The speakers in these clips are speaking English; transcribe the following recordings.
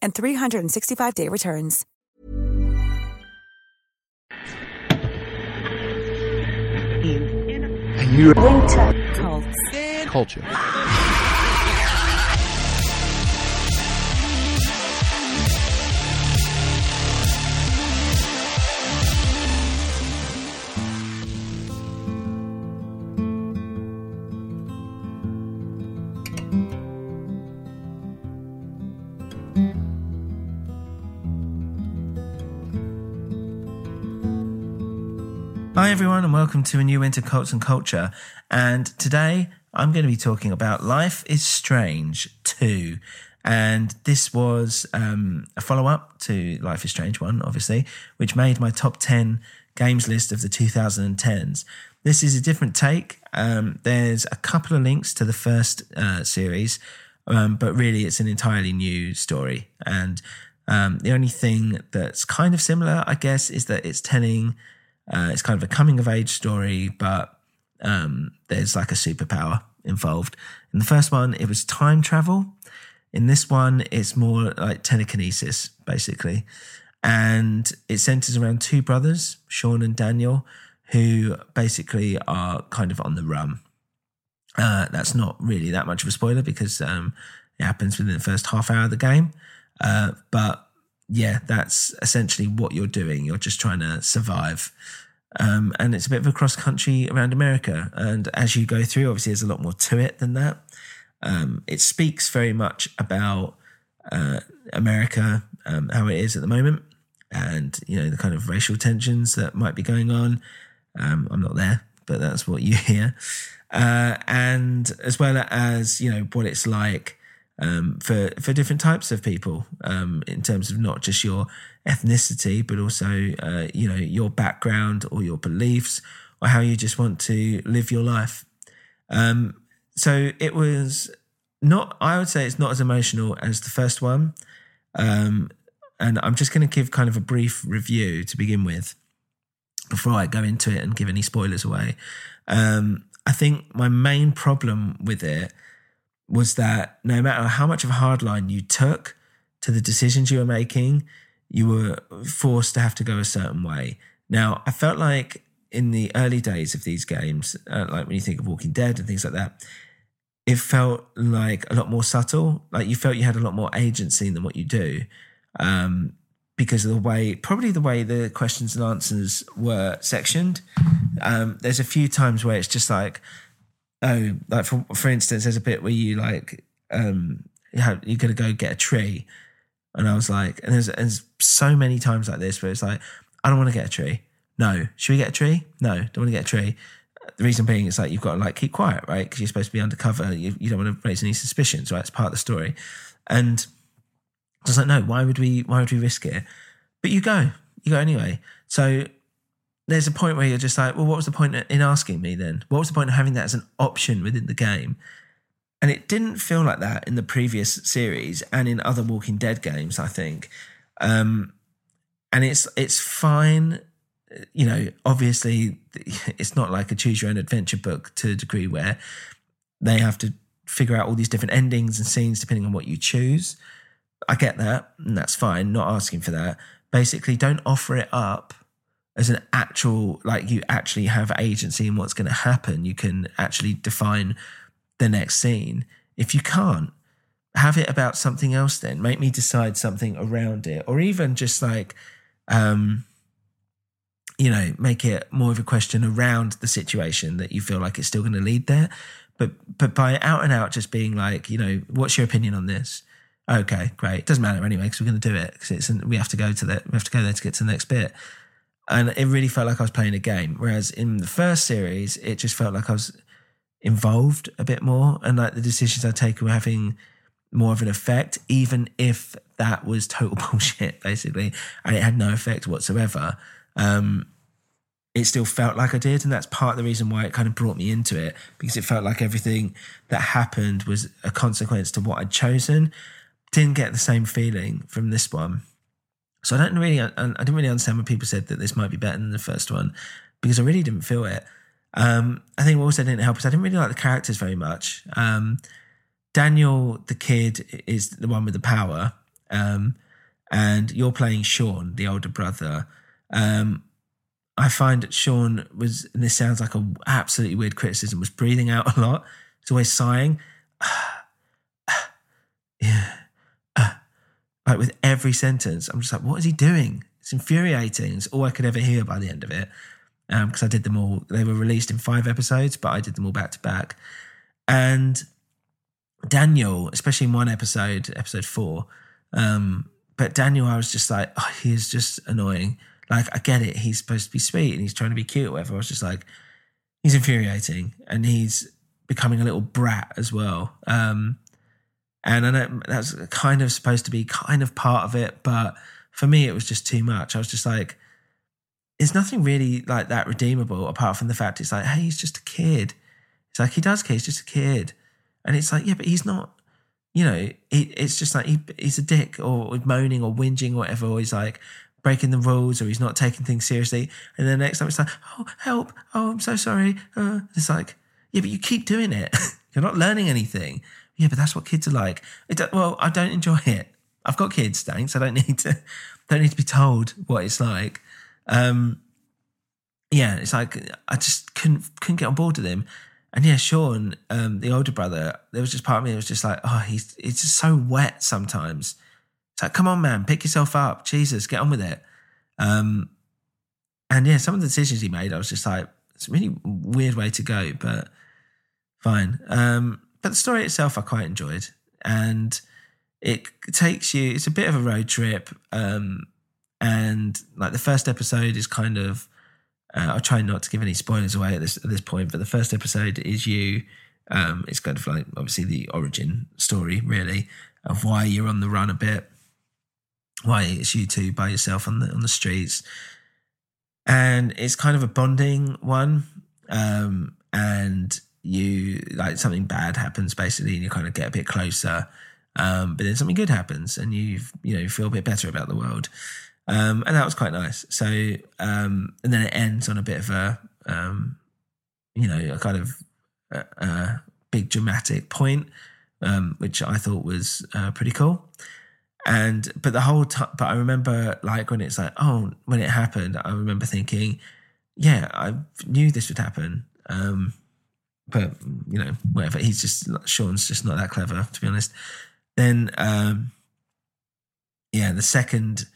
and 365-day returns. Winter Cults. Culture. Hi, everyone, and welcome to a new Winter Cults and Culture. And today I'm going to be talking about Life is Strange 2. And this was um, a follow up to Life is Strange 1, obviously, which made my top 10 games list of the 2010s. This is a different take. Um, there's a couple of links to the first uh, series, um, but really it's an entirely new story. And um, the only thing that's kind of similar, I guess, is that it's telling uh, it's kind of a coming of age story, but um, there's like a superpower involved. In the first one, it was time travel. In this one, it's more like telekinesis, basically. And it centers around two brothers, Sean and Daniel, who basically are kind of on the run. Uh, that's not really that much of a spoiler because um, it happens within the first half hour of the game. Uh, but yeah, that's essentially what you're doing. You're just trying to survive. Um, and it's a bit of a cross country around America. And as you go through, obviously, there's a lot more to it than that. Um, it speaks very much about uh, America, um, how it is at the moment, and you know the kind of racial tensions that might be going on. Um, I'm not there, but that's what you hear, uh, and as well as you know what it's like um, for for different types of people um, in terms of not just your ethnicity, but also uh, you know your background or your beliefs or how you just want to live your life. Um, so it was not. I would say it's not as emotional as the first one, um, and I'm just going to give kind of a brief review to begin with before I go into it and give any spoilers away. Um, I think my main problem with it was that no matter how much of a hard line you took to the decisions you were making, you were forced to have to go a certain way. Now, I felt like in the early days of these games, uh, like when you think of Walking Dead and things like that, it felt like a lot more subtle. Like you felt you had a lot more agency than what you do. Um, because of the way, probably the way the questions and answers were sectioned. Um, there's a few times where it's just like, oh, like for for instance, there's a bit where you like um you have, you're gonna go get a tree, and I was like, and there's there's so many times like this where it's like, I don't want to get a tree. No, should we get a tree? No, don't want to get a tree. The reason being is like you've got to like keep quiet, right? Because you're supposed to be undercover. You, you don't want to raise any suspicions, right? It's part of the story. And I was like, no, why would we? Why would we risk it? But you go, you go anyway. So there's a point where you're just like, well, what was the point in asking me then? What was the point of having that as an option within the game? And it didn't feel like that in the previous series and in other Walking Dead games, I think. Um, and it's it's fine, you know. Obviously, it's not like a choose your own adventure book to a degree where they have to figure out all these different endings and scenes depending on what you choose. I get that, and that's fine. Not asking for that. Basically, don't offer it up as an actual like you actually have agency in what's going to happen. You can actually define the next scene. If you can't, have it about something else. Then make me decide something around it, or even just like, um, you know, make it more of a question around the situation that you feel like it's still going to lead there. But but by out and out just being like, you know, what's your opinion on this? Okay, great. Doesn't matter anyway because we're going to do it because it's we have to go to that. We have to go there to get to the next bit. And it really felt like I was playing a game. Whereas in the first series, it just felt like I was involved a bit more, and like the decisions I take were having more of an effect, even if that was total bullshit, basically, and it had no effect whatsoever. Um, it still felt like I did. And that's part of the reason why it kind of brought me into it because it felt like everything that happened was a consequence to what I'd chosen. Didn't get the same feeling from this one. So I don't really, I didn't really understand when people said that this might be better than the first one because I really didn't feel it. Um, I think what also didn't help is I didn't really like the characters very much. Um, Daniel, the kid, is the one with the power. Um, and you're playing Sean, the older brother. Um, I find that Sean was, and this sounds like an absolutely weird criticism, was breathing out a lot. He's always sighing. yeah. Like with every sentence, I'm just like, what is he doing? It's infuriating. It's all I could ever hear by the end of it. Because um, I did them all, they were released in five episodes, but I did them all back to back. And Daniel, especially in one episode, episode four, um, but Daniel, I was just like, oh, he is just annoying. Like, I get it. He's supposed to be sweet and he's trying to be cute whatever. I was just like, he's infuriating and he's becoming a little brat as well. Um, and I know that's kind of supposed to be kind of part of it, but for me, it was just too much. I was just like, there's nothing really like that redeemable apart from the fact it's like, hey, he's just a kid. It's like he does care, he's just a kid. And it's like, yeah, but he's not, you know, it's just like he, he's a dick or moaning or whinging or whatever. Or he's like, breaking the rules or he's not taking things seriously. And then the next time it's like, oh, help. Oh, I'm so sorry. Uh, it's like, yeah, but you keep doing it. You're not learning anything. Yeah, but that's what kids are like. well, I don't enjoy it. I've got kids, thanks. I don't need to, don't need to be told what it's like. Um, yeah, it's like I just couldn't couldn't get on board with him. And yeah, Sean, um, the older brother, there was just part of me that was just like, oh, he's it's just so wet sometimes. It's like, come on, man, pick yourself up. Jesus, get on with it. Um, and yeah, some of the decisions he made, I was just like, it's a really weird way to go, but fine. Um, but the story itself, I quite enjoyed, and it takes you. It's a bit of a road trip, um, and like the first episode is kind of. Uh, I'll try not to give any spoilers away at this at this point, but the first episode is you. Um, it's kind of like obviously the origin story, really, of why you're on the run a bit why it's you two by yourself on the on the streets, and it's kind of a bonding one. Um, and you like something bad happens basically, and you kind of get a bit closer. Um, but then something good happens, and you you know you feel a bit better about the world. Um, and that was quite nice. So, um, and then it ends on a bit of a, um, you know, a kind of a, a big dramatic point, um, which I thought was uh, pretty cool. And but the whole time, but I remember like when it's like, oh, when it happened, I remember thinking, yeah, I knew this would happen. Um, but you know, whatever. He's just Sean's just not that clever, to be honest. Then, um, yeah, the second,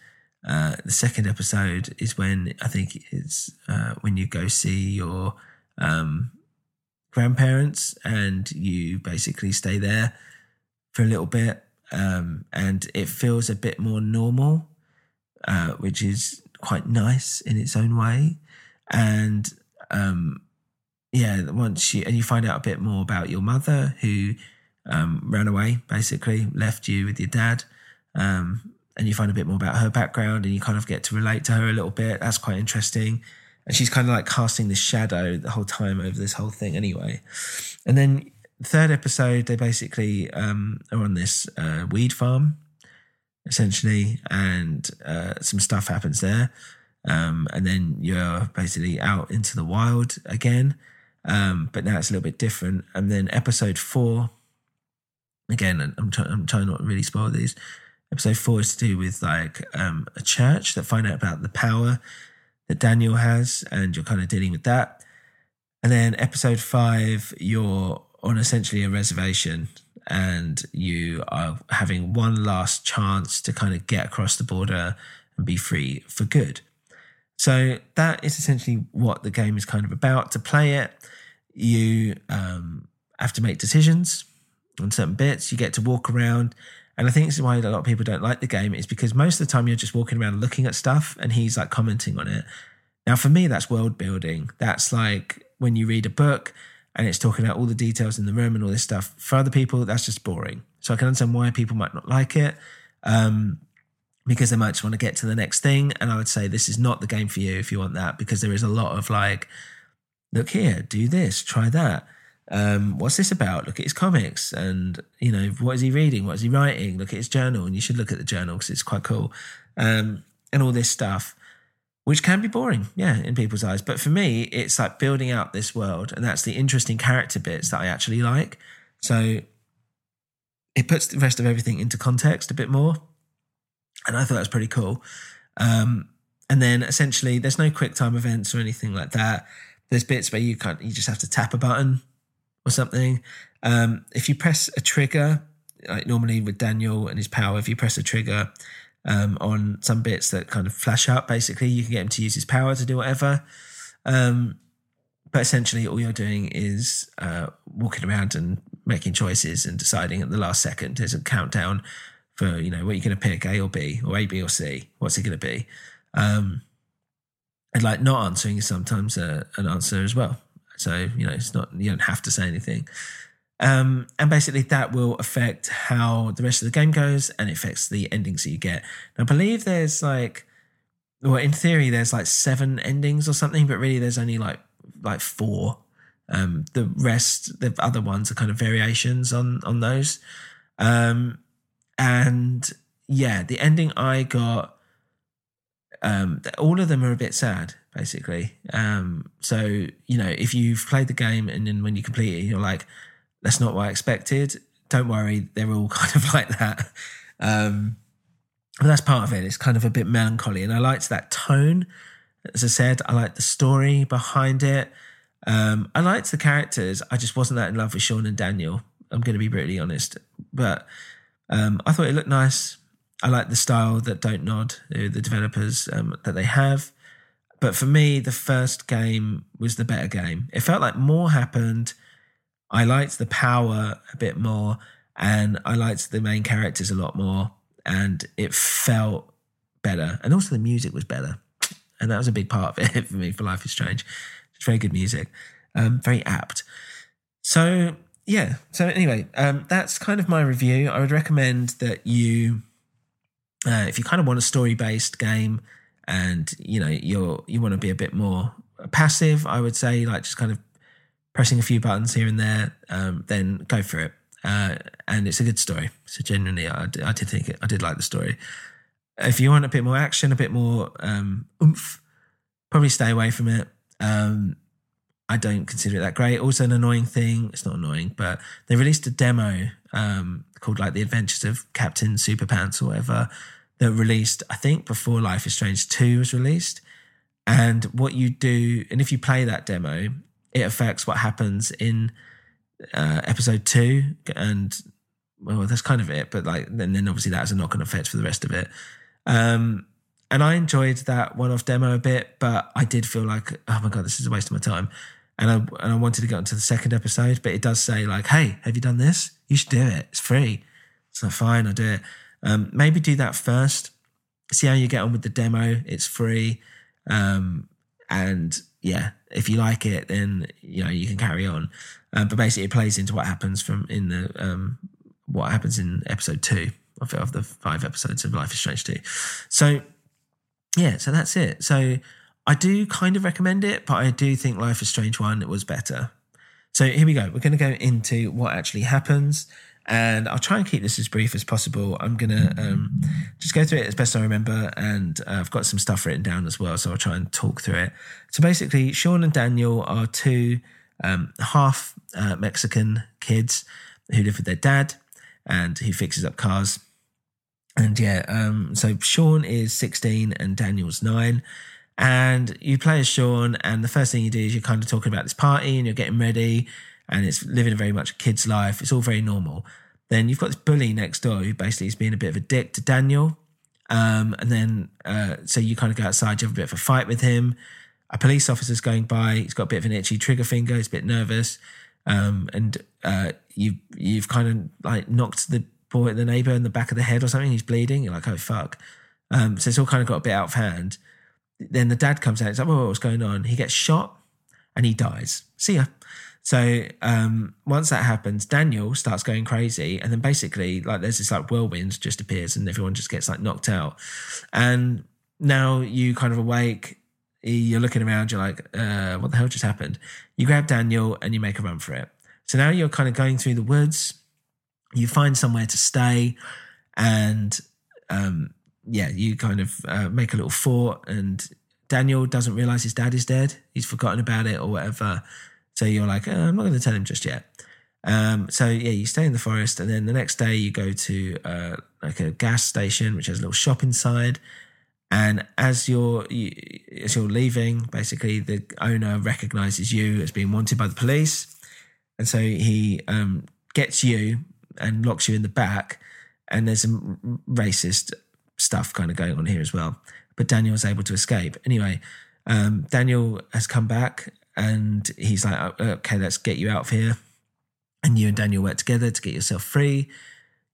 uh, the second episode is when I think it's uh, when you go see your um, grandparents and you basically stay there for a little bit um, and it feels a bit more normal, uh, which is quite nice in its own way. And um, yeah, once you and you find out a bit more about your mother who um, ran away, basically left you with your dad, um, and you find a bit more about her background, and you kind of get to relate to her a little bit. That's quite interesting. And she's kind of like casting this shadow the whole time over this whole thing, anyway. And then third episode, they basically um, are on this uh, weed farm, essentially, and uh, some stuff happens there. Um, and then you're basically out into the wild again, um, but now it's a little bit different. And then episode four, again, I'm, try- I'm trying not to really spoil these. Episode four is to do with like um, a church that find out about the power that Daniel has, and you're kind of dealing with that. And then episode five, you're on essentially a reservation and you are having one last chance to kind of get across the border and be free for good. So that is essentially what the game is kind of about. To play it, you um, have to make decisions on certain bits. You get to walk around. And I think this is why a lot of people don't like the game, is because most of the time you're just walking around looking at stuff and he's like commenting on it. Now, for me, that's world building. That's like when you read a book and it's talking about all the details in the room and all this stuff. For other people, that's just boring. So I can understand why people might not like it. Um, because they might just want to get to the next thing. And I would say this is not the game for you if you want that, because there is a lot of like, look here, do this, try that. Um, what's this about? Look at his comics, and you know what is he reading? What is he writing? Look at his journal, and you should look at the journal because it's quite cool, um, and all this stuff, which can be boring, yeah, in people's eyes. But for me, it's like building out this world, and that's the interesting character bits that I actually like. So it puts the rest of everything into context a bit more and I thought that was pretty cool. Um, and then essentially, there's no quick time events or anything like that. There's bits where you can't, you just have to tap a button or something. Um, if you press a trigger, like normally with Daniel and his power, if you press a trigger um, on some bits that kind of flash up, basically, you can get him to use his power to do whatever. Um, but essentially, all you're doing is uh, walking around and making choices and deciding at the last second. There's a countdown for you know what you're going to pick A or B or A, B or C. What's it going to be? Um, and like not answering is sometimes a, an answer as well. So you know it's not you don't have to say anything. Um, and basically that will affect how the rest of the game goes and it affects the endings that you get. I believe there's like, well, in theory there's like seven endings or something, but really there's only like like four. Um, the rest, the other ones are kind of variations on on those. Um, and yeah, the ending I got, um, all of them are a bit sad, basically. Um, so you know, if you've played the game and then when you complete it, you're like, "That's not what I expected." Don't worry, they're all kind of like that. Um, but that's part of it. It's kind of a bit melancholy, and I liked that tone. As I said, I liked the story behind it. Um, I liked the characters. I just wasn't that in love with Sean and Daniel. I'm going to be brutally honest, but um, I thought it looked nice. I like the style that Don't Nod, the developers um, that they have. But for me, the first game was the better game. It felt like more happened. I liked the power a bit more, and I liked the main characters a lot more, and it felt better. And also, the music was better, and that was a big part of it for me. For Life is Strange, it's very good music, um, very apt. So yeah. So anyway, um, that's kind of my review. I would recommend that you, uh, if you kind of want a story based game, and you know you're you want to be a bit more passive, I would say like just kind of pressing a few buttons here and there, um, then go for it. Uh, and it's a good story. So genuinely, I, I did think it, I did like the story. If you want a bit more action, a bit more um, oomph, probably stay away from it. Um, I don't consider it that great. Also, an annoying thing. It's not annoying, but they released a demo um, called like the Adventures of Captain Superpants or whatever that released, I think, before Life is Strange Two was released. And what you do, and if you play that demo, it affects what happens in uh, episode two. And well, that's kind of it. But like, then, then obviously that has a knock on effect for the rest of it. Um, and I enjoyed that one off demo a bit, but I did feel like, oh my God, this is a waste of my time. And I, and I wanted to get onto the second episode, but it does say, like, hey, have you done this? You should do it. It's free. So fine, I'll do it. Um, maybe do that first. See how you get on with the demo. It's free. Um, and yeah, if you like it, then you know you can carry on. Uh, but basically, it plays into what happens from in the um, what happens in episode two of, of the five episodes of Life is Strange two. So yeah, so that's it. So I do kind of recommend it, but I do think Life is Strange one was better. So here we go. We're going to go into what actually happens, and I'll try and keep this as brief as possible. I'm going to um, just go through it as best I remember, and uh, I've got some stuff written down as well, so I'll try and talk through it. So basically, Sean and Daniel are two um, half uh, Mexican kids who live with their dad and who fixes up cars And yeah, um, so Sean is 16 and Daniel's nine. And you play as Sean, and the first thing you do is you're kind of talking about this party and you're getting ready, and it's living a very much kid's life. It's all very normal. Then you've got this bully next door who basically is being a bit of a dick to Daniel. Um, and then, uh, so you kind of go outside, you have a bit of a fight with him. A police officer's going by, he's got a bit of an itchy trigger finger, he's a bit nervous. Um, and uh, you've, you've kind of like knocked the boy, the neighbor in the back of the head or something, he's bleeding. You're like, oh, fuck. Um, so it's all kind of got a bit out of hand. Then the dad comes out, it's like, oh, what's going on? He gets shot and he dies. See ya. So um, once that happens, Daniel starts going crazy, and then basically, like, there's this like whirlwind just appears, and everyone just gets like knocked out. And now you kind of awake, you're looking around, you're like, uh, what the hell just happened? You grab Daniel and you make a run for it. So now you're kind of going through the woods, you find somewhere to stay, and um, yeah, you kind of uh, make a little fort, and Daniel doesn't realize his dad is dead. He's forgotten about it or whatever. So you're like, oh, I'm not going to tell him just yet. Um, so yeah, you stay in the forest, and then the next day you go to uh, like a gas station, which has a little shop inside. And as you're you, as you're leaving, basically the owner recognizes you as being wanted by the police, and so he um, gets you and locks you in the back. And there's some racist stuff kind of going on here as well. But Daniel's able to escape anyway. Um, Daniel has come back and he's like, "Oh, okay, let's get you out of here. And you and Daniel work together to get yourself free.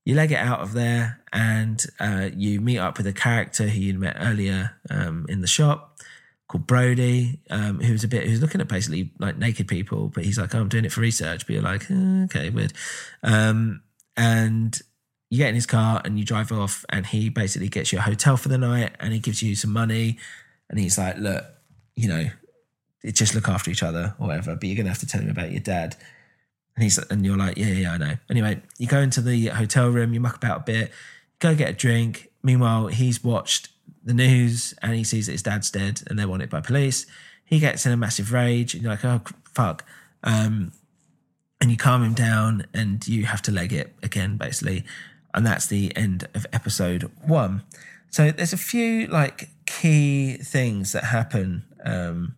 You leg it out of there and uh, you meet up with a character who you met earlier um, in the shop called Brody, um, who's a bit, who's looking at basically like naked people, but he's like, oh, I'm doing it for research. But you're like, okay, weird. Um, and you get in his car and you drive off and he basically gets you a hotel for the night and he gives you some money and he's like, look, you know, just look after each other or whatever, but you're going to have to tell him about your dad. And he's and you're like, yeah, yeah, I know. Anyway, you go into the hotel room, you muck about a bit, go get a drink. Meanwhile, he's watched the news and he sees that his dad's dead and they're wanted by police. He gets in a massive rage and you're like, oh fuck. Um, and you calm him down and you have to leg it again, basically. And that's the end of episode one. So there's a few like key things that happen um,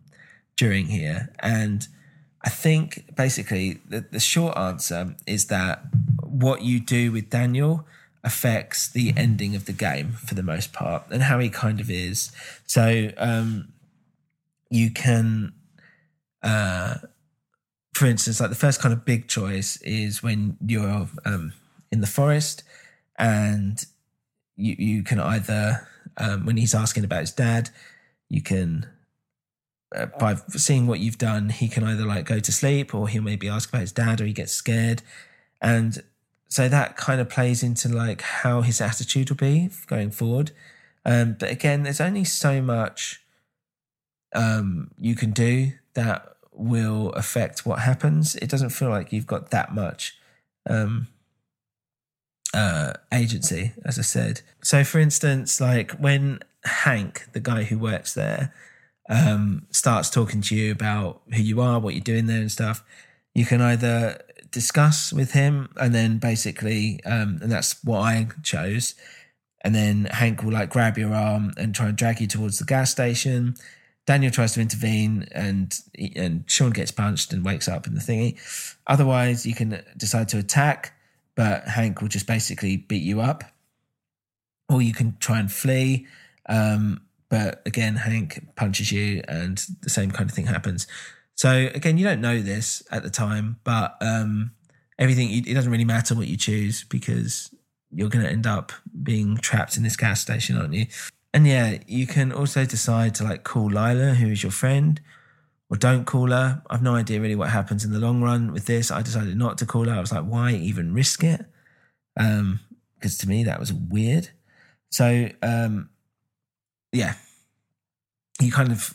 during here. And I think basically the, the short answer is that what you do with Daniel affects the ending of the game for the most part and how he kind of is. So um, you can, uh, for instance, like the first kind of big choice is when you're um, in the forest and you, you can either, um, when he's asking about his dad, you can uh, by seeing what you've done, he can either like go to sleep or he'll maybe ask about his dad or he gets scared. And so that kind of plays into like how his attitude will be going forward. Um, but again, there's only so much um, you can do that will affect what happens. It doesn't feel like you've got that much um, uh, agency, as I said. So, for instance, like when Hank, the guy who works there, um, starts talking to you about who you are, what you're doing there, and stuff, you can either discuss with him and then basically, um, and that's what I chose. And then Hank will like grab your arm and try and drag you towards the gas station. Daniel tries to intervene and and Sean gets punched and wakes up in the thingy. Otherwise, you can decide to attack, but Hank will just basically beat you up. Or you can try and flee. Um, but again, Hank punches you, and the same kind of thing happens. So again, you don't know this at the time, but um, everything it doesn't really matter what you choose because you're going to end up being trapped in this gas station, aren't you? And yeah, you can also decide to like call Lyla, who is your friend, or don't call her. I've no idea really what happens in the long run with this. I decided not to call her. I was like, why even risk it? Um, because to me that was weird. So um, yeah, you kind of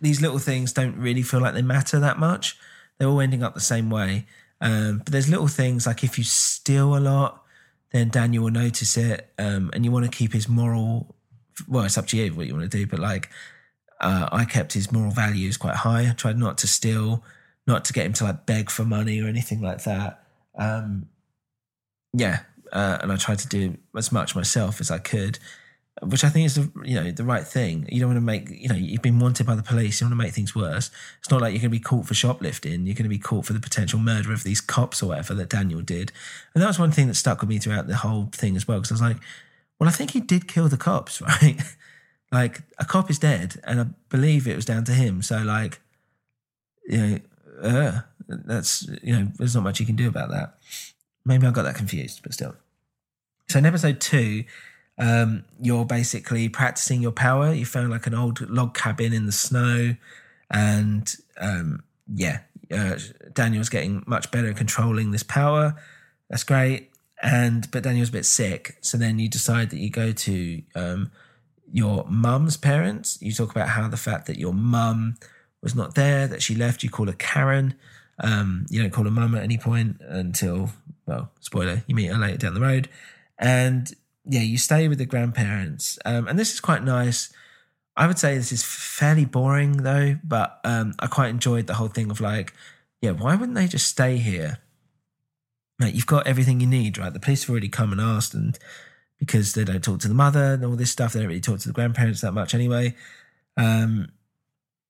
these little things don't really feel like they matter that much. They're all ending up the same way. Um, but there's little things like if you steal a lot, then Daniel will notice it, um, and you want to keep his moral. Well, it's up to you what you want to do, but like uh, I kept his moral values quite high. I tried not to steal, not to get him to like beg for money or anything like that. Um, yeah, uh, and I tried to do as much myself as I could, which I think is the you know the right thing. You don't want to make you know you've been wanted by the police. You don't want to make things worse. It's not like you're going to be caught for shoplifting. You're going to be caught for the potential murder of these cops or whatever that Daniel did. And that was one thing that stuck with me throughout the whole thing as well. Because I was like, well, I think he did kill the cops, right? Like a cop is dead, and I believe it was down to him. So like, you know, uh, that's you know, there's not much you can do about that. Maybe I got that confused, but still. So in episode two, um, you're basically practicing your power. You found like an old log cabin in the snow, and um, yeah, uh, Daniel's getting much better at controlling this power. That's great. And but Daniel's a bit sick, so then you decide that you go to um, your mum's parents. You talk about how the fact that your mum was not there, that she left. You call her Karen. Um, you don't call her mum at any point until well, spoiler, you meet her later down the road, and yeah, you stay with the grandparents. Um, and this is quite nice. I would say this is fairly boring though, but um, I quite enjoyed the whole thing of like, yeah, why wouldn't they just stay here? Like, you've got everything you need, right? The police have already come and asked, and because they don't talk to the mother and all this stuff, they don't really talk to the grandparents that much anyway. Um,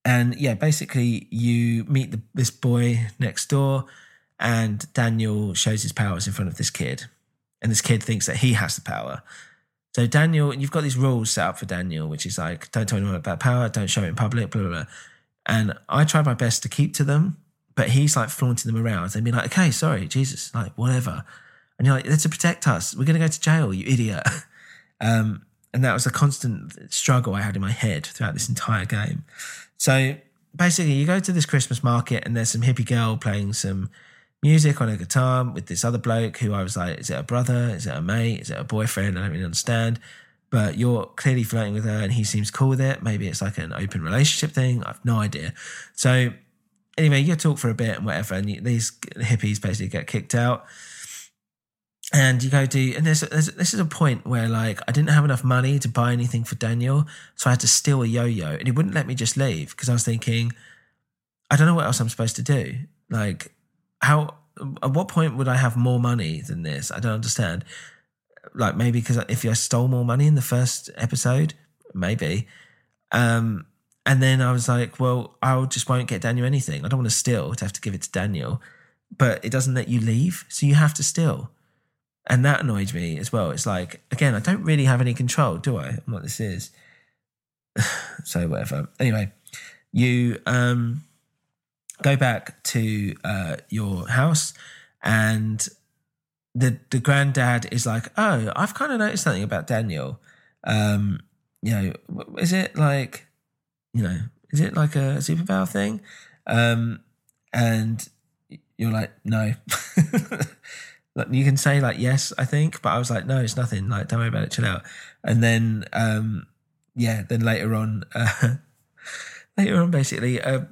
and yeah, basically, you meet the, this boy next door, and Daniel shows his powers in front of this kid and this kid thinks that he has the power. So Daniel, you've got these rules set up for Daniel, which is like, don't tell anyone about power, don't show it in public, blah blah blah. And I try my best to keep to them, but he's like flaunting them around. They'd be like, okay, sorry, Jesus, like whatever. And you're like, they're to protect us. We're gonna go to jail, you idiot. um, and that was a constant struggle I had in my head throughout this entire game. So basically, you go to this Christmas market, and there's some hippie girl playing some music on a guitar with this other bloke who I was like, is it a brother? Is it a mate? Is it a boyfriend? I don't really understand. But you're clearly flirting with her and he seems cool with it. Maybe it's like an open relationship thing. I've no idea. So anyway, you talk for a bit and whatever. And these hippies basically get kicked out. And you go do, and there's, there's this is a point where like I didn't have enough money to buy anything for Daniel, so I had to steal a yo-yo, and he wouldn't let me just leave because I was thinking, I don't know what else I'm supposed to do. Like how at what point would I have more money than this? I don't understand. Like maybe because if I stole more money in the first episode, maybe. Um, and then I was like, well, I just won't get Daniel anything. I don't want to steal to have to give it to Daniel, but it doesn't let you leave, so you have to steal. And that annoyed me as well. It's like, again, I don't really have any control, do I? what this is. so whatever. Anyway, you um go back to uh, your house and the the granddad is like, "Oh, I've kind of noticed something about Daniel. Um, you know, is it like, you know, is it like a superpower thing?" Um, and you're like, "No." you can say like yes, I think, but I was like, "No, it's nothing. Like, don't worry about it. Chill out." And then, um, yeah, then later on, uh, later on, basically, uh,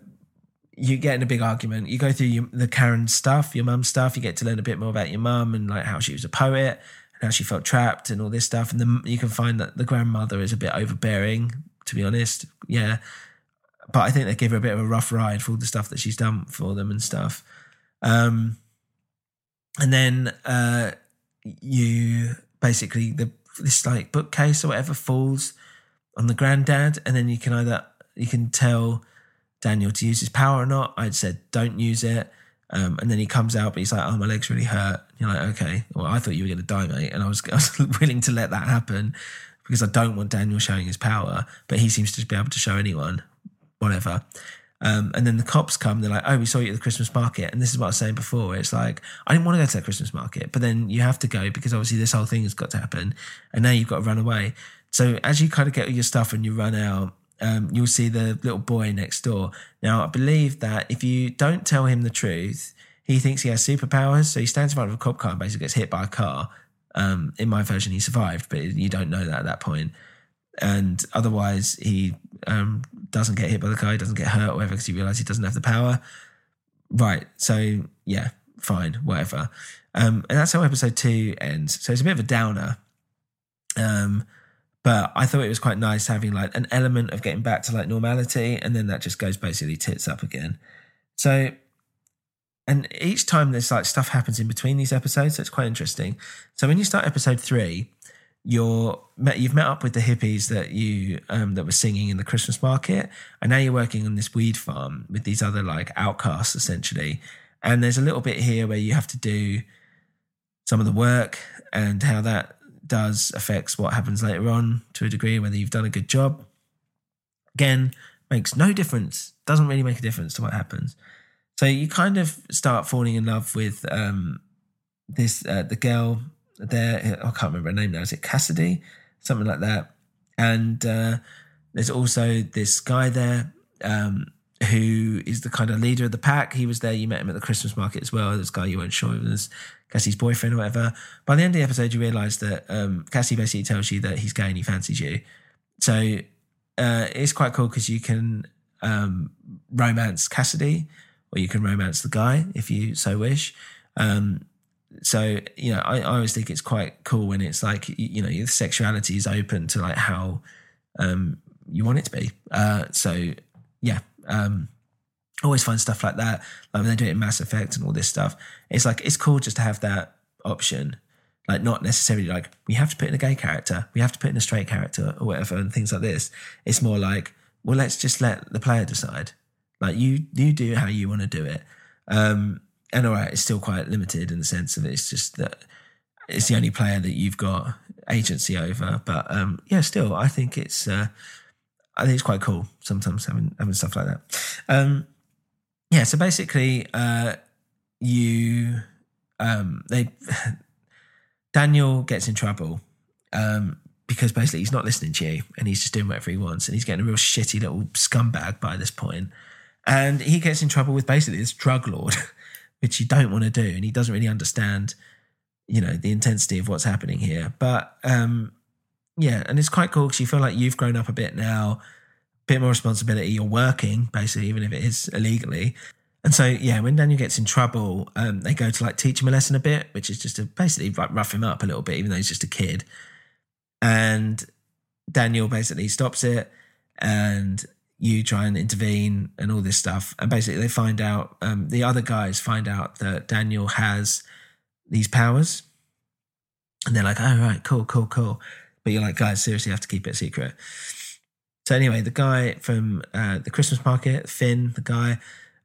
you get in a big argument. You go through your, the Karen stuff, your mum stuff. You get to learn a bit more about your mum and like how she was a poet and how she felt trapped and all this stuff. And then you can find that the grandmother is a bit overbearing, to be honest. Yeah, but I think they give her a bit of a rough ride for all the stuff that she's done for them and stuff. Um, and then uh, you basically the this like bookcase or whatever falls on the granddad, and then you can either you can tell Daniel to use his power or not. I'd said, don't use it. Um, and then he comes out, but he's like, oh, my leg's really hurt. You're like, okay, well, I thought you were going to die, mate. And I was, I was willing to let that happen because I don't want Daniel showing his power, but he seems to be able to show anyone, whatever. Um, and then the cops come, they're like, oh, we saw you at the Christmas market. And this is what I was saying before. It's like, I didn't want to go to that Christmas market, but then you have to go because obviously this whole thing has got to happen. And now you've got to run away. So as you kind of get all your stuff and you run out, um, you'll see the little boy next door. Now, I believe that if you don't tell him the truth, he thinks he has superpowers. So he stands in front of a cop car and basically gets hit by a car. Um, in my version, he survived, but you don't know that at that point. And otherwise, he um, doesn't get hit by the car, he doesn't get hurt or whatever because he realizes he doesn't have the power. Right. So, yeah, fine, whatever. Um, and that's how episode two ends. So it's a bit of a downer. Um, but I thought it was quite nice having like an element of getting back to like normality, and then that just goes basically tits up again. So and each time there's like stuff happens in between these episodes, so it's quite interesting. So when you start episode three, you're you've met up with the hippies that you um, that were singing in the Christmas market, and now you're working on this weed farm with these other like outcasts essentially. And there's a little bit here where you have to do some of the work and how that does affects what happens later on to a degree, whether you've done a good job. Again, makes no difference. Doesn't really make a difference to what happens. So you kind of start falling in love with um, this uh, the girl there. I can't remember her name now. Is it Cassidy? Something like that. And uh, there's also this guy there um, who is the kind of leader of the pack. He was there. You met him at the Christmas market as well. This guy you weren't sure was Cassie's boyfriend or whatever. By the end of the episode, you realise that um, Cassie basically tells you that he's gay and he fancies you. So uh, it's quite cool because you can um, romance Cassidy or you can romance the guy if you so wish. Um, so you know, I, I, always think it's quite cool when it's like you know, your sexuality is open to like how um, you want it to be. Uh, so yeah, um, always find stuff like that. Like when they do it in Mass Effect and all this stuff, it's like it's cool just to have that option. Like not necessarily like we have to put in a gay character, we have to put in a straight character or whatever, and things like this. It's more like, well, let's just let the player decide. Like you, you do how you want to do it. Um, and all right, it's still quite limited in the sense of it's just that it's the only player that you've got agency over. But um, yeah, still, I think it's uh, I think it's quite cool sometimes having having stuff like that. Um, yeah, so basically, uh, you um, they Daniel gets in trouble um, because basically he's not listening to you and he's just doing whatever he wants and he's getting a real shitty little scumbag by this point. And he gets in trouble with basically this drug lord, which you don't want to do. And he doesn't really understand, you know, the intensity of what's happening here. But um, yeah, and it's quite cool because you feel like you've grown up a bit now, a bit more responsibility. You're working, basically, even if it is illegally. And so, yeah, when Daniel gets in trouble, um, they go to like teach him a lesson a bit, which is just to basically like rough him up a little bit, even though he's just a kid. And Daniel basically stops it and you try and intervene and all this stuff. And basically, they find out, um, the other guys find out that Daniel has these powers. And they're like, oh, right, cool, cool, cool. But you're like, guys, seriously, have to keep it secret. So, anyway, the guy from uh, the Christmas market, Finn, the guy,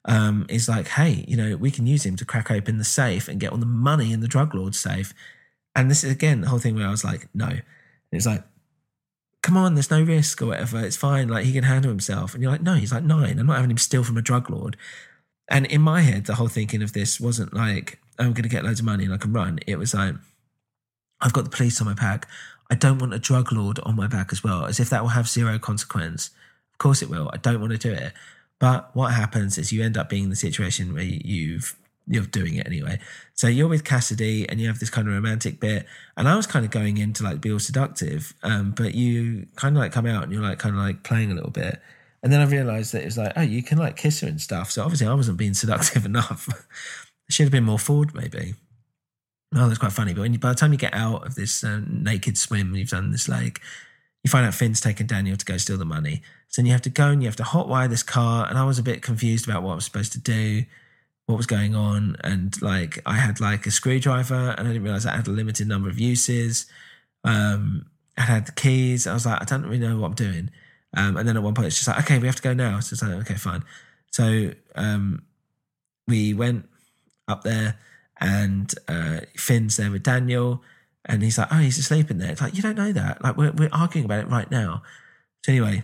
um, is like, hey, you know, we can use him to crack open the safe and get all the money in the drug lord's safe. And this is, again, the whole thing where I was like, no. it's like, come on, there's no risk or whatever. It's fine. Like he can handle himself. And you're like, no, he's like nine. I'm not having him steal from a drug lord. And in my head, the whole thinking of this wasn't like, I'm going to get loads of money and I can run. It was like, I've got the police on my back. I don't want a drug lord on my back as well, as if that will have zero consequence. Of course it will. I don't want to do it. But what happens is you end up being in the situation where you've you're doing it anyway. So you're with Cassidy and you have this kind of romantic bit. And I was kind of going in to like be all seductive, um, but you kind of like come out and you're like kind of like playing a little bit. And then I realized that it was like, oh, you can like kiss her and stuff. So obviously I wasn't being seductive enough. should have been more forward, maybe. Oh, that's quite funny. But when you, by the time you get out of this uh, naked swim you've done this lake, you find out Finn's taken Daniel to go steal the money. So then you have to go and you have to hotwire this car. And I was a bit confused about what I was supposed to do what was going on. And like, I had like a screwdriver and I didn't realize I had a limited number of uses. Um, I had the keys. I was like, I don't really know what I'm doing. Um, and then at one point, it's just like, okay, we have to go now. So it's like, okay, fine. So um, we went up there and uh, Finn's there with Daniel. And he's like, oh, he's asleep in there. It's like, you don't know that. Like, we're, we're arguing about it right now. So anyway,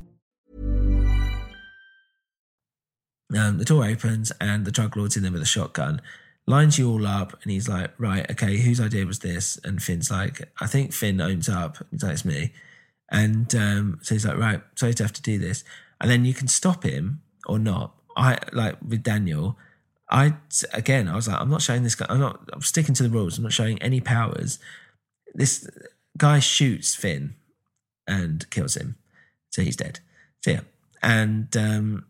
Um, the door opens and the drug lord's in there with a shotgun, lines you all up, and he's like, "Right, okay, whose idea was this?" And Finn's like, "I think Finn owns up." He's like, "It's me," and um, so he's like, "Right, sorry to have to do this," and then you can stop him or not. I like with Daniel. I again, I was like, I'm not showing this guy. I'm not. I'm sticking to the rules. I'm not showing any powers. This guy shoots Finn and kills him, so he's dead. So yeah, and um,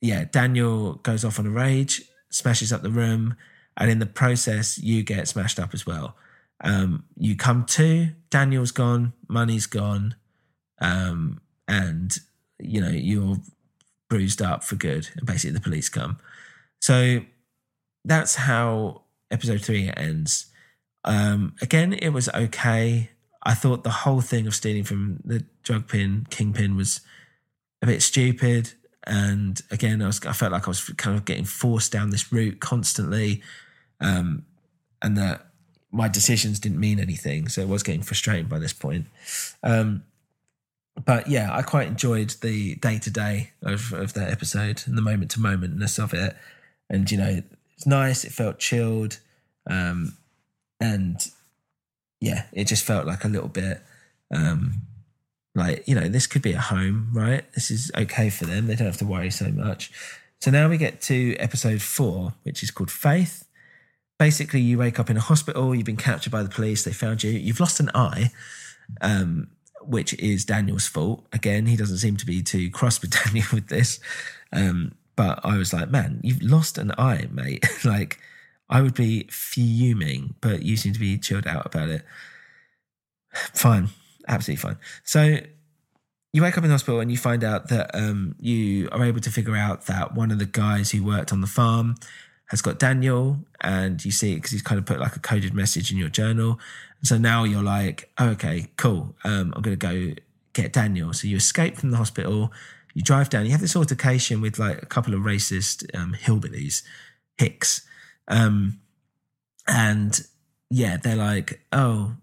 yeah, Daniel goes off on a rage, smashes up the room, and in the process, you get smashed up as well. Um, you come to, Daniel's gone, money's gone, um, and you know you're bruised up for good, and basically the police come. So that's how episode three ends. Um, again, it was okay. I thought the whole thing of stealing from the drug pin kingpin was a bit stupid. And again, I was I felt like I was kind of getting forced down this route constantly, um, and that my decisions didn't mean anything. So I was getting frustrated by this point. Um, but yeah, I quite enjoyed the day to day of of that episode and the moment to momentness of it. And you know, it's nice. It felt chilled, um, and yeah, it just felt like a little bit. Um, like you know this could be a home right? This is okay for them. They don't have to worry so much. So now we get to episode four which is called faith. Basically you wake up in a hospital. You've been captured by the police. They found you. You've lost an eye um, which is daniel's fault. Again he doesn't seem to be too cross with daniel with this. Um, but i was like man you've lost an eye mate. Like i would be fuming but you seem to be chilled out about it. Fine absolutely fine. So you wake up in the hospital and you find out that um, you are able to figure out that one of the guys who worked on the farm has got Daniel, and you see it because he's kind of put like a coded message in your journal. And so now you're like, oh, okay, cool. Um, I'm going to go get Daniel. So you escape from the hospital. You drive down. You have this altercation with like a couple of racist um, hillbillies, Hicks, um, and yeah, they're like, oh,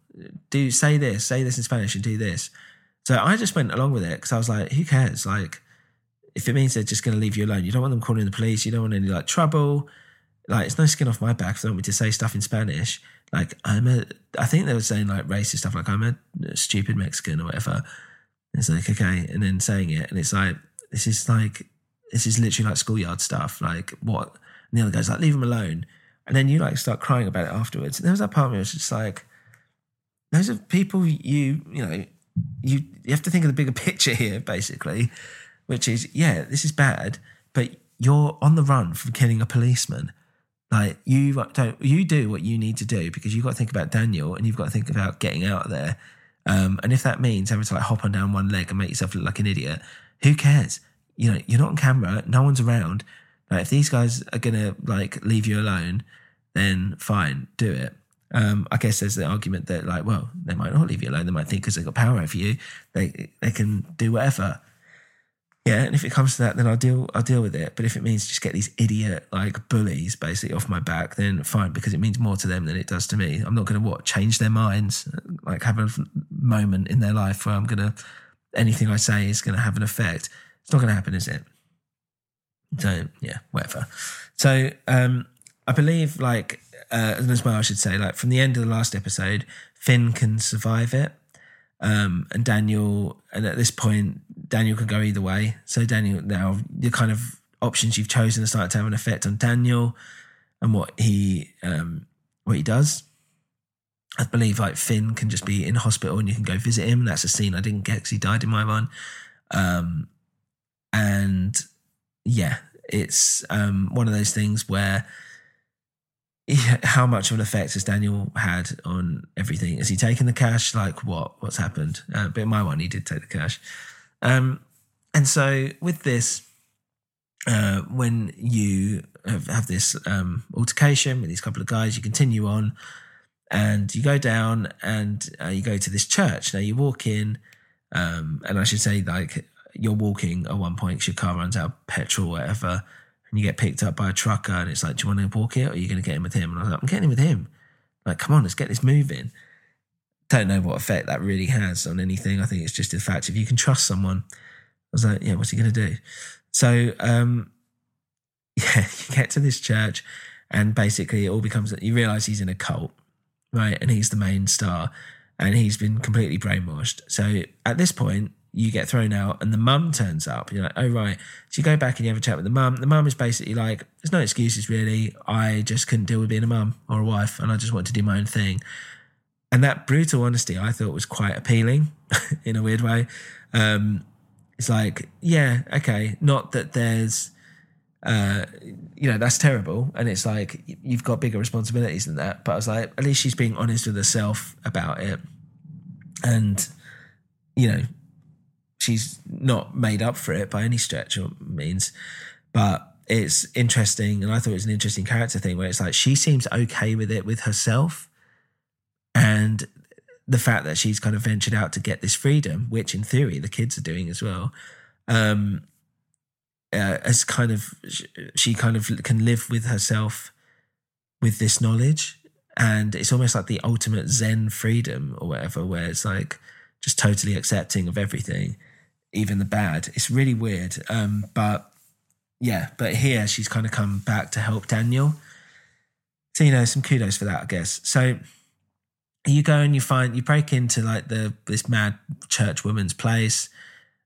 do say this, say this in Spanish, and do this. So I just went along with it because I was like, who cares? Like, if it means they're just going to leave you alone, you don't want them calling the police, you don't want any like trouble. Like, it's no skin off my back if they want me to say stuff in Spanish. Like, I'm a, I think they were saying like racist stuff, like I'm a stupid Mexican or whatever. It's like, okay. And then saying it, and it's like, this is like, this is literally like schoolyard stuff. Like, what? And the other guy's like, leave him alone. And then you like start crying about it afterwards. And there was that part of me was just like, those are people you you know you you have to think of the bigger picture here basically which is yeah this is bad but you're on the run from killing a policeman. Like you don't you do what you need to do because you've got to think about daniel and you've got to think about getting out of there. Um, and if that means having to like hop on down one leg and make yourself look like an idiot who cares? You know you're not on camera no one's around. Like if these guys are gonna like leave you alone then fine do it um, I guess there's the argument that like, well, they might not leave you alone. They might think because they've got power over you, they they can do whatever. Yeah, and if it comes to that, then I'll deal I'll deal with it. But if it means just get these idiot like bullies basically off my back, then fine, because it means more to them than it does to me. I'm not going to what change their minds, like have a moment in their life where I'm going to anything I say is going to have an effect. It's not going to happen, is it? So yeah, whatever. So um, I believe like uh, as well, I should say, like from the end of the last episode, Finn can survive it, um, and Daniel. And at this point, Daniel can go either way. So Daniel, now the kind of options you've chosen are starting to have an effect on Daniel and what he um, what he does. I believe like Finn can just be in hospital and you can go visit him. That's a scene I didn't get because he died in my one. Um, and yeah, it's um, one of those things where how much of an effect has Daniel had on everything? Has he taken the cash? Like what? What's happened? Uh, but in my one, he did take the cash. Um, and so with this, uh, when you have, have this um, altercation with these couple of guys, you continue on and you go down and uh, you go to this church. Now you walk in, um, and I should say, like, you're walking at one point 'cause your car runs out of petrol, or whatever, and you get picked up by a trucker, and it's like, do you want to walk it, or are you going to get in with him? And I was like, I'm getting in with him. Like, come on, let's get this moving. Don't know what effect that really has on anything. I think it's just the fact if you can trust someone. I was like, yeah, what's he going to do? So, um, yeah, you get to this church, and basically it all becomes you realize he's in a cult, right? And he's the main star, and he's been completely brainwashed. So at this point, you get thrown out, and the mum turns up. You're like, oh right. So you go back and you have a chat with the mum. The mum is basically like, there's no excuses really. I just couldn't deal with being a mum or a wife, and I just wanted to do my own thing. And that brutal honesty, I thought was quite appealing in a weird way. Um, it's like, yeah, okay, not that there's uh, you know, that's terrible. And it's like, you've got bigger responsibilities than that. But I was like, at least she's being honest with herself about it. And, you know, she's not made up for it by any stretch or means. But it's interesting. And I thought it was an interesting character thing where it's like, she seems okay with it with herself. And the fact that she's kind of ventured out to get this freedom, which in theory the kids are doing as well. Um, uh, as kind of she kind of can live with herself with this knowledge and it's almost like the ultimate zen freedom or whatever where it's like just totally accepting of everything even the bad. It's really weird um but yeah but here she's kind of come back to help daniel. So you know some kudos for that i guess. So you go and you find you break into like the this mad church woman's place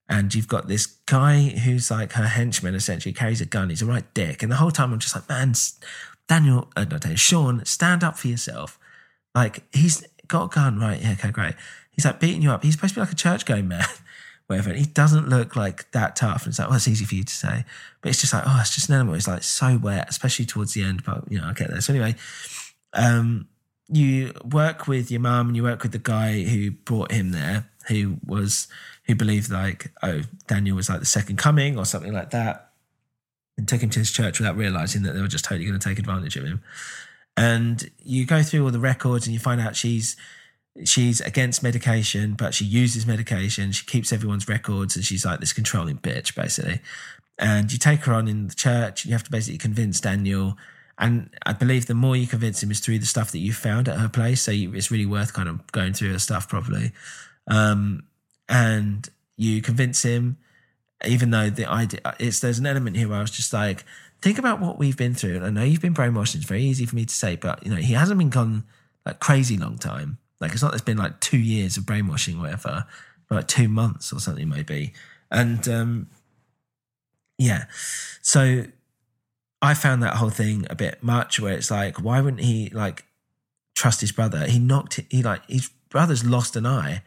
and you've got this guy who's like her henchman essentially carries a gun. He's a right dick. And the whole time i'm just like man daniel uh, not daniel sean stand up for yourself. Like he's got a gun right? Yeah okay great. He's like beating you up. He's supposed to be like a church going man whatever. He doesn't look like that tough. And it's like well it's easy for you to say. But it's just like oh it's just an animal. It's like so wet especially towards the end but you know i get there. So anyway um you work with your mum and you work with the guy who brought him there who was who believed like, oh, Daniel was like the second coming or something like that, and took him to his church without realizing that they were just totally going to take advantage of him. And you go through all the records and you find out she's she's against medication, but she uses medication. She keeps everyone's records, and she's like this controlling bitch, basically. And you take her on in the church, you have to basically convince Daniel. And I believe the more you convince him is through the stuff that you found at her place. So you, it's really worth kind of going through her stuff properly. Um, and you convince him, even though the idea it's there's an element here where I was just like, think about what we've been through. And I know you've been brainwashed. It's very easy for me to say, but you know, he hasn't been gone like crazy long time. Like it's not it's been like two years of brainwashing or whatever, like two months or something maybe. And um yeah. So I found that whole thing a bit much where it's like, why wouldn't he like trust his brother? He knocked he like his brother's lost an eye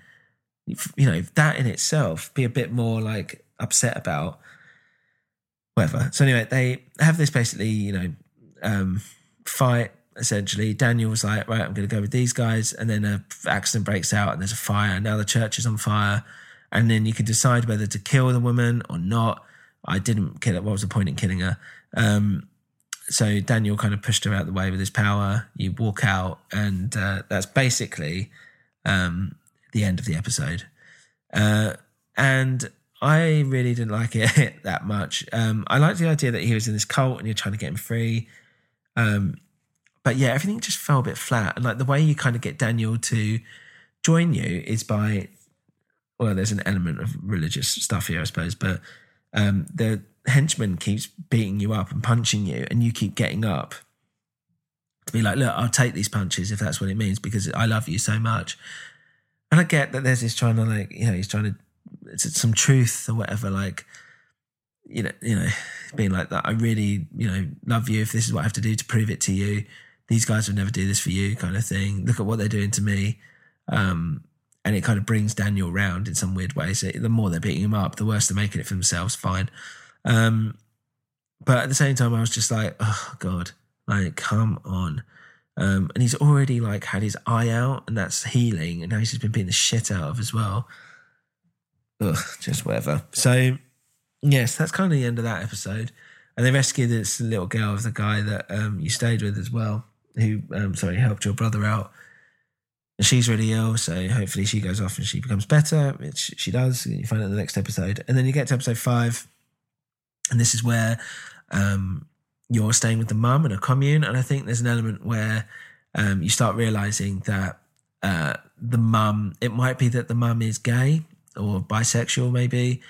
you know, that in itself, be a bit more like upset about whatever. So anyway, they have this basically, you know, um, fight essentially. Daniel was like, right, I'm going to go with these guys. And then an accident breaks out and there's a fire. And now the church is on fire. And then you can decide whether to kill the woman or not. I didn't kill her. What was the point in killing her? Um, so Daniel kind of pushed her out the way with his power. You walk out, and uh, that's basically um, the end of the episode. Uh, and I really didn't like it that much. Um, I liked the idea that he was in this cult and you're trying to get him free. Um, but yeah, everything just fell a bit flat. And like the way you kind of get Daniel to join you is by, well, there's an element of religious stuff here, I suppose, but um, the henchman keeps beating you up and punching you, and you keep getting up to be like, look, I'll take these punches if that's what it means because I love you so much. And I get that there's this trying to like, you know, he's trying to, it's some truth or whatever, like, you know, you know, being like that. I really, you know, love you. If this is what I have to do to prove it to you, these guys would never do this for you, kind of thing. Look at what they're doing to me. Um, and it kind of brings Daniel round in some weird way. So the more they're beating him up, the worse they're making it for themselves. Fine. Um, but at the same time, I was just like, oh god, like come on. Um, and he's already like had his eye out, and that's healing, and now he's just been beating the shit out of as well. Ugh, just whatever. So, yes, that's kind of the end of that episode. And they rescue this little girl of the guy that um, you stayed with as well, who, um, sorry, helped your brother out. And she's really ill, so hopefully she goes off and she becomes better, which she does. You find out in the next episode. And then you get to episode five, and this is where um, you're staying with the mum in a commune. And I think there's an element where um, you start realizing that uh, the mum, it might be that the mum is gay or bisexual, maybe,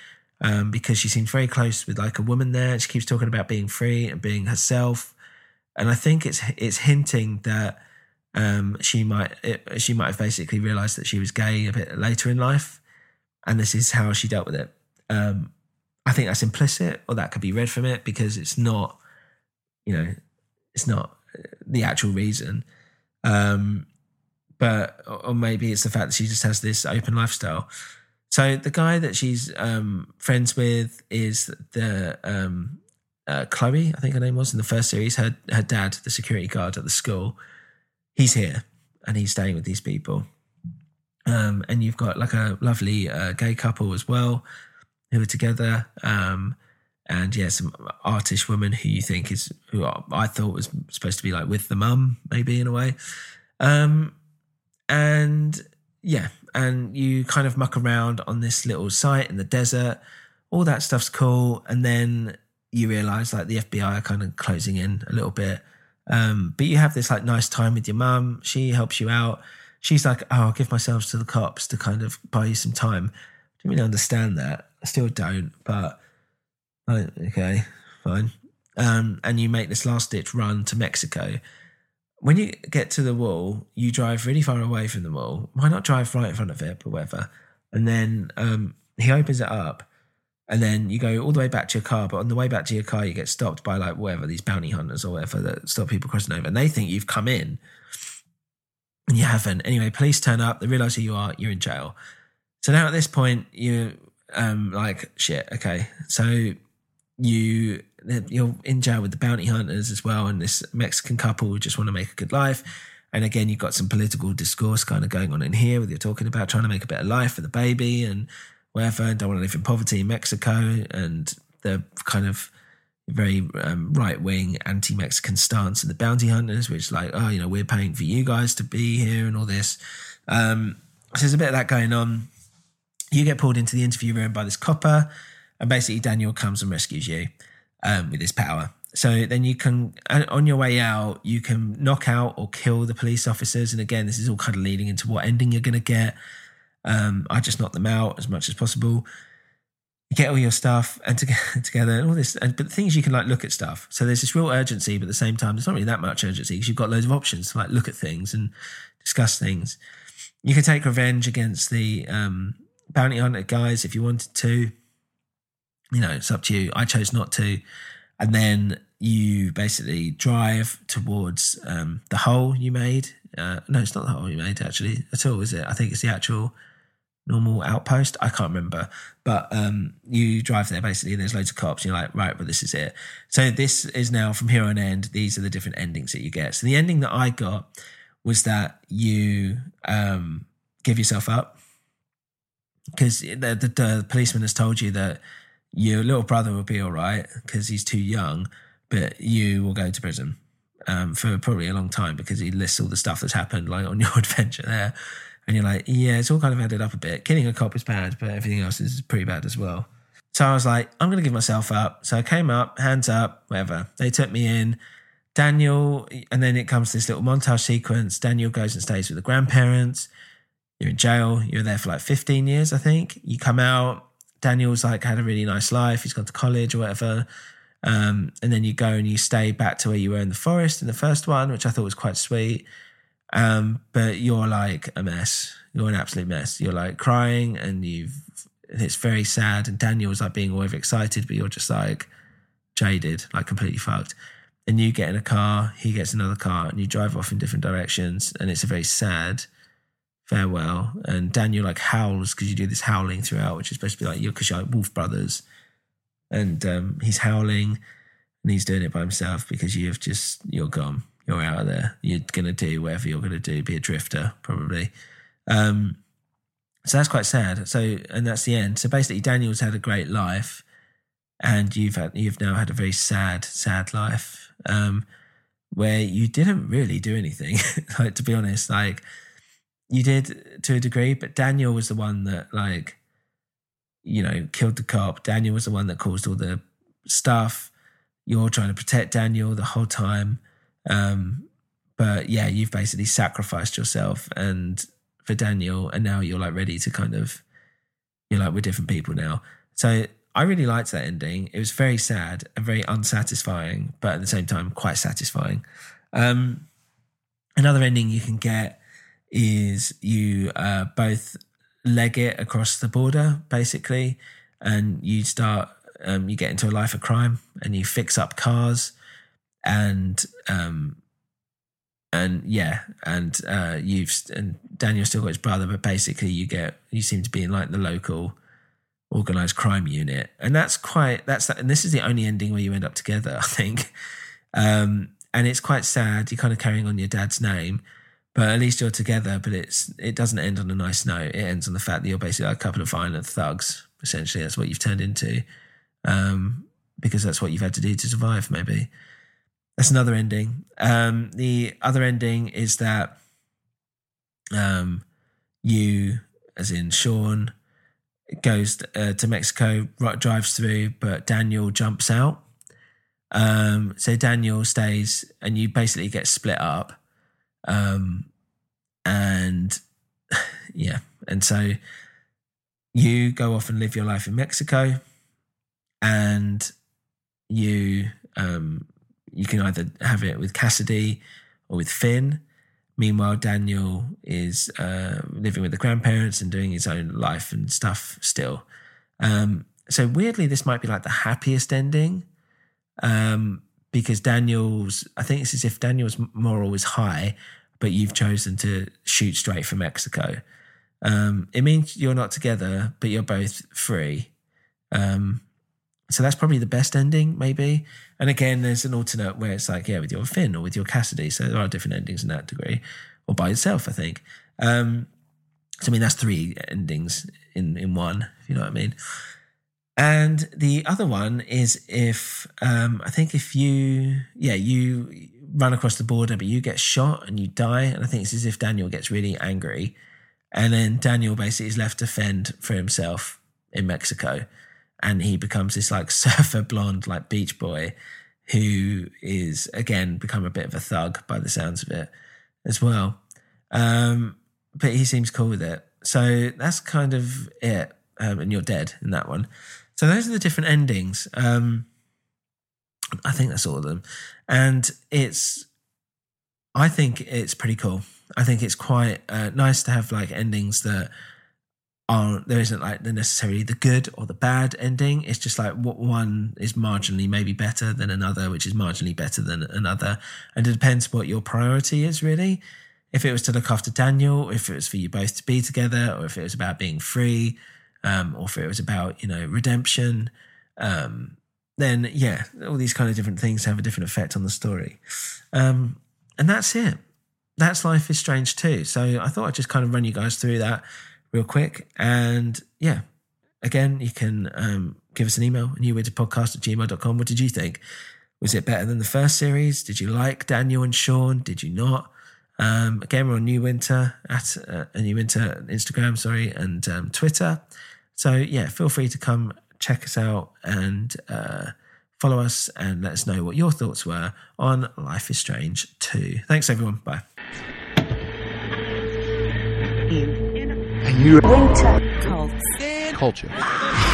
um, because she seems very close with like a woman there. She keeps talking about being free and being herself. And I think it's it's hinting that um, she might it, she might have basically realized that she was gay a bit later in life, and this is how she dealt with it. Um, I think that's implicit, or that could be read from it because it's not, you know, it's not the actual reason. Um, but or maybe it's the fact that she just has this open lifestyle. So the guy that she's um, friends with is the um, uh, Chloe, I think her name was in the first series. Her her dad, the security guard at the school, he's here and he's staying with these people. Um, and you've got like a lovely uh, gay couple as well who are together. Um, and yeah, some artish woman who you think is who I thought was supposed to be like with the mum, maybe in a way. Um, and yeah, and you kind of muck around on this little site in the desert. All that stuff's cool, and then you realize like the FBI are kind of closing in a little bit. Um, but you have this like nice time with your mum. She helps you out. She's like, "Oh, I'll give myself to the cops to kind of buy you some time." I don't really understand that. I still don't, but I, okay, fine. Um, and you make this last ditch run to Mexico. When you get to the wall, you drive really far away from the wall. Why not drive right in front of it, but whatever. And then um, he opens it up, and then you go all the way back to your car. But on the way back to your car, you get stopped by like whatever these bounty hunters or whatever that stop people crossing over, and they think you've come in, and you haven't. Anyway, police turn up. They realize who you are. You're in jail. So now at this point, you um like shit. Okay, so you you're in jail with the bounty hunters as well, and this Mexican couple who just want to make a good life. And again, you've got some political discourse kind of going on in here, where you're talking about trying to make a better life for the baby and whatever, and don't want to live in poverty in Mexico, and the kind of very um, right wing anti Mexican stance of the bounty hunters, which like, oh, you know, we're paying for you guys to be here and all this. Um, so there's a bit of that going on. You get pulled into the interview room by this copper, and basically Daniel comes and rescues you um, with his power. So then you can, on your way out, you can knock out or kill the police officers. And again, this is all kind of leading into what ending you're going to get. Um, I just knock them out as much as possible. You get all your stuff and to, together and all this. And, but the thing is, you can like look at stuff. So there's this real urgency, but at the same time, there's not really that much urgency because you've got loads of options to like look at things and discuss things. You can take revenge against the um, bounty hunter guys if you wanted to. You know, it's up to you. I chose not to. And then you basically drive towards um, the hole you made. Uh, no, it's not the hole you made actually at all, is it? I think it's the actual normal outpost. I can't remember, but um, you drive there basically. And there's loads of cops. You're like, right, but this is it. So this is now from here on end. These are the different endings that you get. So the ending that I got was that you um, give yourself up because the, the, the policeman has told you that your little brother will be all right because he's too young, but you will go to prison um, for probably a long time because he lists all the stuff that's happened like on your adventure there. And you're like, yeah, it's all kind of added up a bit. Killing a cop is bad, but everything else is pretty bad as well. So I was like, I'm going to give myself up. So I came up, hands up, whatever. They took me in. Daniel, and then it comes to this little montage sequence. Daniel goes and stays with the grandparents. You're in jail. You're there for like 15 years, I think. You come out. Daniel's like had a really nice life. He's gone to college or whatever. Um, and then you go and you stay back to where you were in the forest in the first one, which I thought was quite sweet. Um, but you're like a mess. You're an absolute mess. You're like crying and you've, it's very sad. And Daniel's like being overexcited, but you're just like jaded, like completely fucked. And you get in a car, he gets another car, and you drive off in different directions. And it's a very sad farewell. And Daniel like howls because you do this howling throughout, which is supposed to be like you're because you're like wolf brothers. And um, he's howling, and he's doing it by himself because you've just you're gone, you're out of there. You're gonna do whatever you're gonna do, be a drifter probably. Um, so that's quite sad. So and that's the end. So basically, Daniel's had a great life, and you've had you've now had a very sad, sad life. Um, where you didn't really do anything. like to be honest, like you did to a degree, but Daniel was the one that like you know killed the cop. Daniel was the one that caused all the stuff. You're trying to protect Daniel the whole time. Um, but yeah, you've basically sacrificed yourself and for Daniel, and now you're like ready to kind of you're like we're different people now. So I really liked that ending. It was very sad and very unsatisfying, but at the same time quite satisfying. Um, another ending you can get is you uh, both leg it across the border, basically, and you start um, you get into a life of crime and you fix up cars and um, and yeah, and uh, you've and Daniel still got his brother, but basically you get you seem to be in like the local organized crime unit, and that's quite that's and this is the only ending where you end up together, I think. Um, and it's quite sad. You're kind of carrying on your dad's name, but at least you're together. But it's it doesn't end on a nice note. It ends on the fact that you're basically a couple of violent thugs. Essentially, that's what you've turned into, um, because that's what you've had to do to survive. Maybe that's another ending. Um, the other ending is that um, you, as in Sean, goes uh, to Mexico, drives through, but Daniel jumps out. Um, so Daniel stays, and you basically get split up. Um, and yeah, and so you go off and live your life in Mexico, and you um, you can either have it with Cassidy or with Finn. Meanwhile, Daniel is uh, living with the grandparents and doing his own life and stuff still. Um, so weirdly, this might be like the happiest ending um, because Daniel's. I think it's as if Daniel's moral is high, but you've chosen to shoot straight for Mexico. Um, it means you're not together, but you're both free. Um, so that's probably the best ending, maybe. And again, there's an alternate where it's like, yeah, with your Finn or with your Cassidy. So there are different endings in that degree, or by itself, I think. Um, so I mean, that's three endings in in one, if you know what I mean. And the other one is if um, I think if you, yeah, you run across the border, but you get shot and you die, and I think it's as if Daniel gets really angry, and then Daniel basically is left to fend for himself in Mexico and he becomes this like surfer blonde like beach boy who is again become a bit of a thug by the sounds of it as well. Um, but he seems cool with it. So that's kind of it. Um, and you're dead in that one. So those are the different endings. Um, i think that's all of them. And it's i think it's pretty cool. I think it's quite uh, nice to have like endings that there isn't like the necessarily the good or the bad ending. It's just like what one is marginally maybe better than another, which is marginally better than another. And it depends what your priority is really. If it was to look after Daniel, if it was for you both to be together, or if it was about being free, um, or if it was about, you know, redemption, um, then yeah, all these kind of different things have a different effect on the story. Um, and that's it. That's Life is Strange 2. So I thought I'd just kind of run you guys through that real quick. And yeah, again, you can um, give us an email, newwinterpodcast at gmail.com. What did you think? Was it better than the first series? Did you like Daniel and Sean? Did you not? Um, again, we're on New Winter at uh, New Winter Instagram, sorry, and um, Twitter. So yeah, feel free to come check us out and uh, follow us and let us know what your thoughts were on Life is Strange 2. Thanks, everyone. Bye. Winter cults. Culture.